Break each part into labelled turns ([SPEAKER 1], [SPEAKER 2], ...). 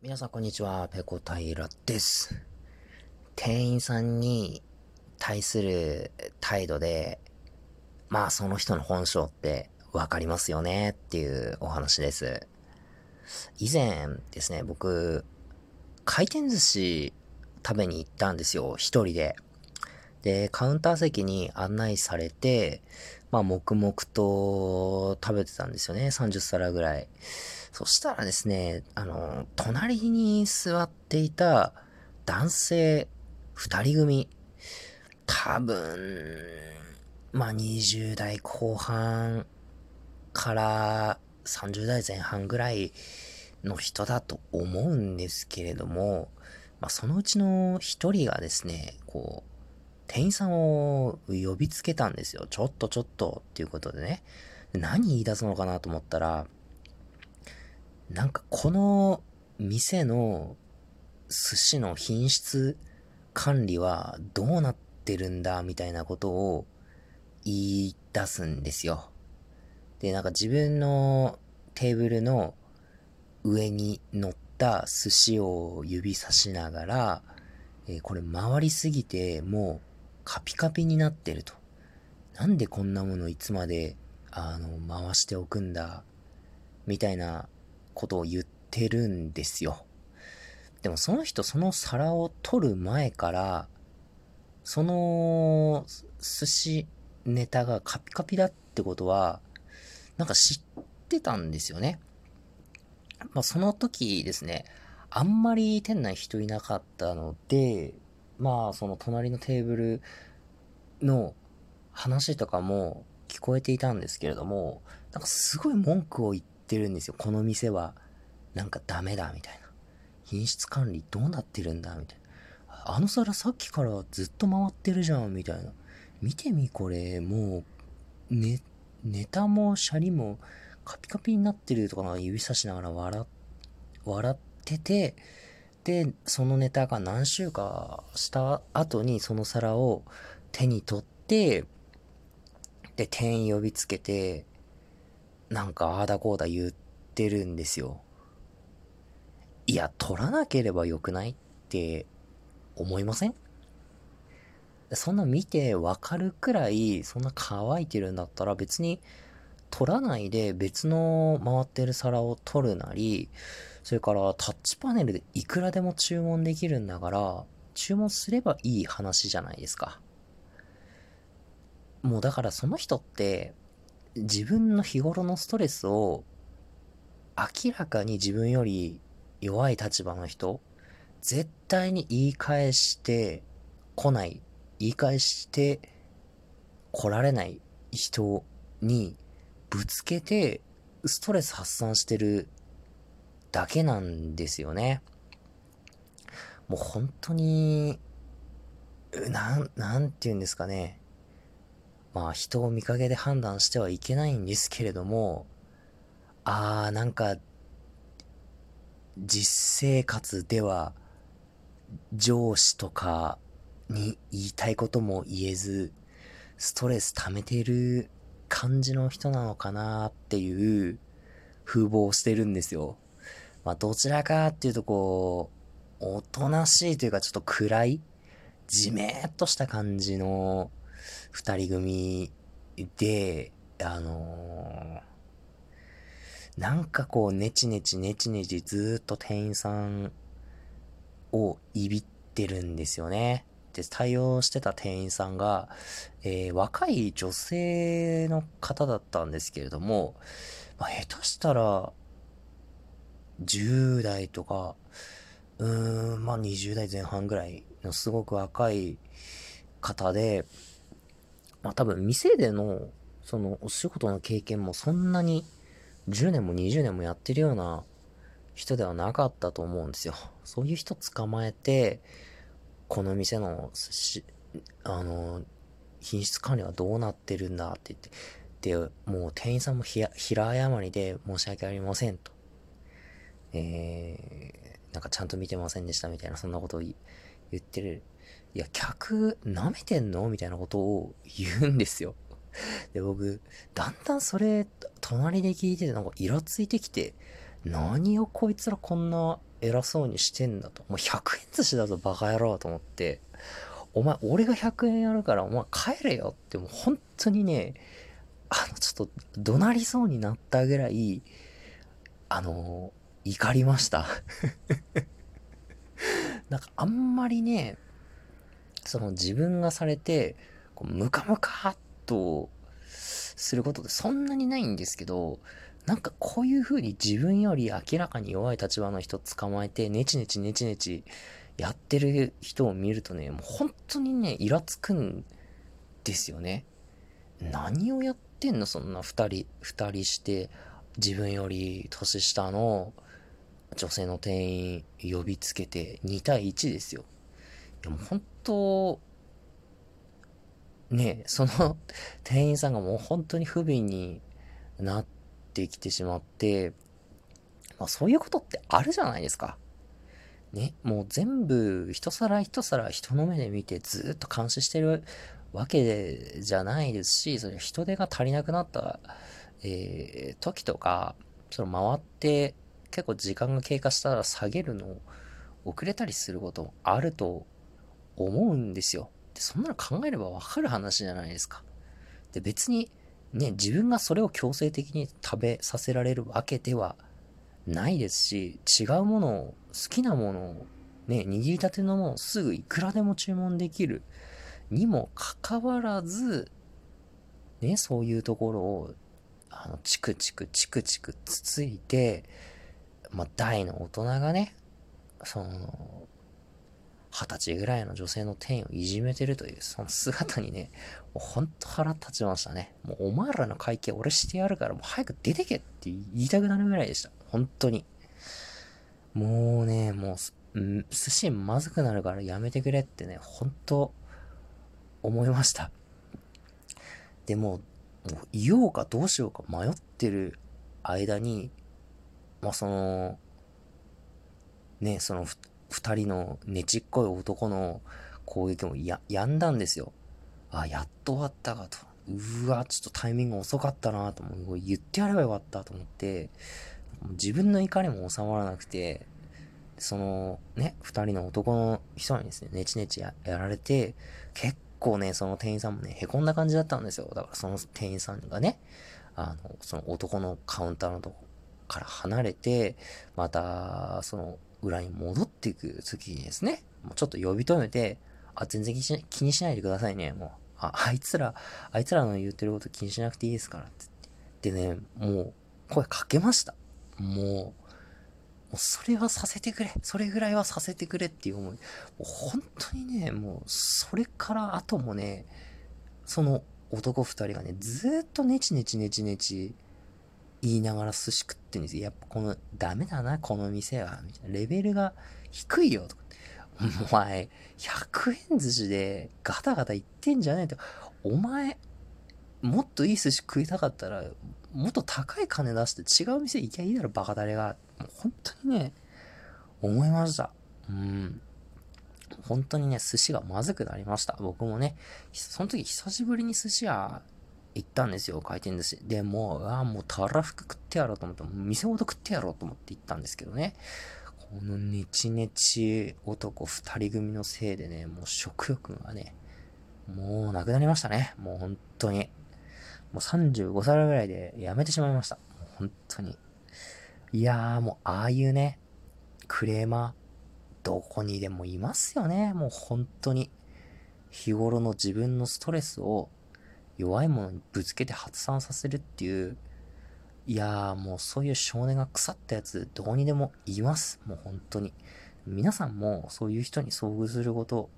[SPEAKER 1] 皆さんこんにちは、ペコ平です。店員さんに対する態度で、まあその人の本性ってわかりますよねっていうお話です。以前ですね、僕、回転寿司食べに行ったんですよ、一人で。で、カウンター席に案内されて、まあ黙々と食べてたんですよね、30皿ぐらい。そしたらですね、あの、隣に座っていた男性二人組、多分、まあ、20代後半から30代前半ぐらいの人だと思うんですけれども、まあ、そのうちの一人がですね、こう、店員さんを呼びつけたんですよ。ちょっとちょっとっていうことでね。何言い出すのかなと思ったら、なんかこの店の寿司の品質管理はどうなってるんだみたいなことを言い出すんですよ。で、なんか自分のテーブルの上に乗った寿司を指さしながら、えー、これ回りすぎてもうカピカピになってると。なんでこんなものいつまであの回しておくんだみたいなことを言ってるんですよ。でもその人その皿を取る前から、その寿司ネタがカピカピだってことは、なんか知ってたんですよね。まあその時ですね、あんまり店内人いなかったので、まあその隣のテーブルの話とかも聞こえていたんですけれども、なんかすごい文句を言ってるんですよ。この店は、なんかダメだ、みたいな。品質管理どうなってるんだ、みたいな。あの皿さっきからずっと回ってるじゃん、みたいな。見てみ、これ、もう、ね、ネタもシャリもカピカピになってるとか指さしながら笑、笑ってて、で、そのネタが何週かした後にその皿を手に取って、で、店員呼びつけて、なんかああだこうだ言ってるんですよ。いや、取らなければよくないって思いません？そんな見てわかるくらい、そんな乾いてるんだったら別に取らないで別の回ってる皿を取るなり、それからタッチパネルでいくらでも注文できるんだから、注文すればいい話じゃないですか。もうだからその人って、自分の日頃のストレスを明らかに自分より弱い立場の人、絶対に言い返して来ない、言い返して来られない人にぶつけてストレス発散してるだけなんですよね。もう本当に、なん、なんて言うんですかね。まあ人を見かけで判断してはいけないんですけれども、あーなんか、実生活では上司とかに言いたいことも言えず、ストレス溜めてる感じの人なのかなっていう風貌をしてるんですよ。まあどちらかっていうとこう、おとなしいというかちょっと暗い、じめーっとした感じの二人組で、あのー、なんかこう、ネチネチネチネチずっと店員さんをいびってるんですよね。で、対応してた店員さんが、えー、若い女性の方だったんですけれども、まあ、下手したら、10代とか、うーん、まあ20代前半ぐらいのすごく若い方で、まあ多分店でのそのお仕事の経験もそんなに10年も20年もやってるような人ではなかったと思うんですよ。そういう人捕まえて、この店のし、あの、品質管理はどうなってるんだって言って、で、もう店員さんも平謝りで申し訳ありませんと。えー、なんかちゃんと見てませんでしたみたいな、そんなことを言ってるいや、客、舐めてんのみたいなことを言うんですよ。で、僕、だんだんそれ、隣で聞いてて、なんかイラついてきて、何をこいつらこんな偉そうにしてんだと。もう100円寿司だぞ、バカ野郎と思って。お前、俺が100円やるから、お前帰れよって、もう本当にね、あの、ちょっと、怒鳴りそうになったぐらい、あの怒りました なんかあんまりね、その自分がされて、こうムカムカっとすることってそんなにないんですけど、なんかこういう風に自分より明らかに弱い立場の人捕まえて、ネチネチネチネチやってる人を見るとね、もう本当にね、イラつくんですよね。何をやってんのそんな二人、二人して、自分より年下の女性の店員呼びつけて2対1ですよ。いやもう本当、ねその 店員さんがもう本当に不憫になってきてしまって、まあそういうことってあるじゃないですか。ね、もう全部一皿一皿人の目で見てずっと監視してるわけじゃないですし、それ人手が足りなくなった、えー、時とか、その回って結構時間が経過したら下げるの遅れたりすることもあると思うんですよ。で、そんなの考えればわかる話じゃないですか。で、別にね、自分がそれを強制的に食べさせられるわけではないですし、違うものを、好きなものを、ね、握りたてのものをすぐいくらでも注文できるにもかかわらず、ね、そういうところを、あの、チクチクチクチクつついて、まあ、大の大人がね、その、二十歳ぐらいの女性の店員をいじめてるという、その姿にね、もうほんと腹立ちましたね。もうお前らの会計俺してやるからもう早く出てけって言いたくなるぐらいでした。本当に。もうね、もう、ん、寿司まずくなるからやめてくれってね、本当思いました。でも、もう言おうかどうしようか迷ってる間に、まあ、その、ね、その二人のねちっこい男の攻撃もや、やんだんですよ。あ、やっと終わったかと。うわ、ちょっとタイミング遅かったなと思う。言ってやればよかったと思って、自分の怒りも収まらなくて、そのね、二人の男の人にですね、ネチネチやられて、結構ね、その店員さんもね、凹んだ感じだったんですよ。だからその店員さんがね、あの、その男のカウンターのとこから離れて、また、その裏に戻っていく時にですね、もうちょっと呼び止めて、あ、全然気にしないでくださいね、もう。あ、あいつら、あいつらの言ってること気にしなくていいですからって。でね、もう、声かけました。もう、もうそれはさせてくれ。それぐらいはさせてくれっていう思い。もう本当にね、もう、それから後もね、その男二人がね、ずっとネチネチネチネチ言いながら寿司食っってんですよ。やっぱこの、ダメだな、この店は。みたいな。レベルが低いよ。とか。お前、100円寿司でガタガタ言ってんじゃねえと。お前、もっといい寿司食いたかったら、もっと高い金出して違う店行きゃいいだろ、バカだれが。もう本当にね、思いました。うん。本当にね、寿司がまずくなりました。僕もね、その時久しぶりに寿司屋行ったんですよ、回転寿司。で、もう、ああ、もうたらふく食ってやろうと思って、店ごと食ってやろうと思って行ったんですけどね。このネチネチ男二人組のせいでね、もう食欲がね、もうなくなりましたね。もう本当に。もう35歳ぐらいでやめてしまいました。もう本当に。いやーもうああいうね、クレーマー、どこにでもいますよね。もう本当に。日頃の自分のストレスを弱いものにぶつけて発散させるっていう、いやーもうそういう少年が腐ったやつどこにでもいます。もう本当に。皆さんもそういう人に遭遇すること、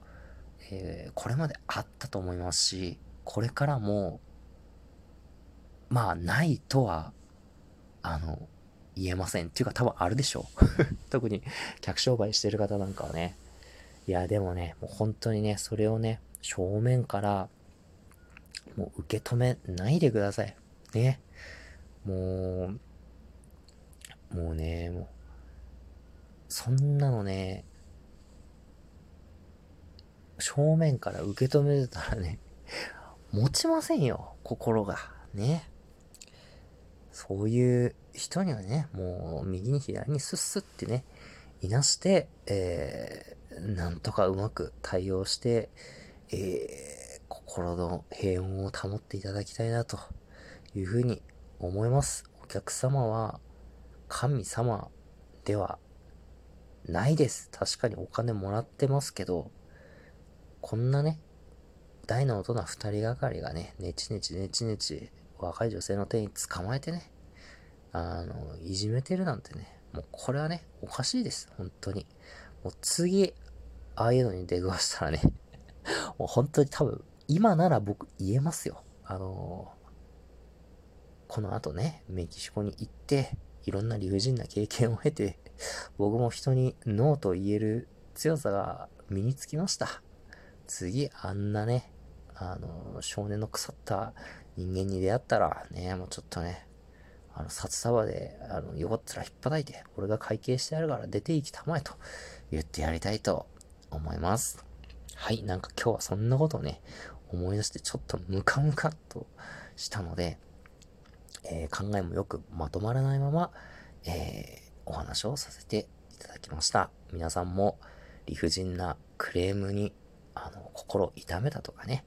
[SPEAKER 1] えー、これまであったと思いますし、これからも、まあないとは、あの、言えません。っていうか多分あるでしょう。特に客商売してる方なんかはね。いや、でもね、もう本当にね、それをね、正面からもう受け止めないでください。ね。もう、もうね、もう、そんなのね、正面から受け止めてたらね、持ちませんよ、心が。ね。そういう人にはね、もう右に左にスッスってね、いなして、えー、なんとかうまく対応して、えー、心の平穏を保っていただきたいなというふうに思います。お客様は神様ではないです。確かにお金もらってますけど、こんなね、大の大人二人がかりがね、ねちねちねちねち若い女性の手に捕まえてね、あの、いじめてるなんてね、もうこれはね、おかしいです。本当に。もう次、ああいうのに出くわしたらね もう本当に多分、今なら僕言えますよ。あのこの後ね、メキシコに行って、いろんな理不尽な経験を経て、僕も人にノーと言える強さが身につきました。次、あんなね、あの、少年の腐った人間に出会ったら、ね、もうちょっとね、あの、札束で、あの、横っ面引っ叩いて、俺が会計してやるから出て行きたまえと言ってやりたいと思います。はい、なんか今日はそんなことをね、思い出してちょっとムカムカっとしたので、えー、考えもよくまとまらないまま、えー、お話をさせていただきました。皆さんも理不尽なクレームに、あの、心痛めたとかね、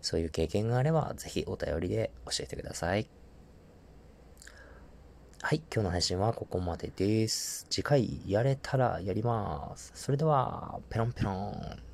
[SPEAKER 1] そういう経験があれば、ぜひお便りで教えてください。はい、今日の配信はここまでです。次回やれたらやります。それでは、ペロンペロン。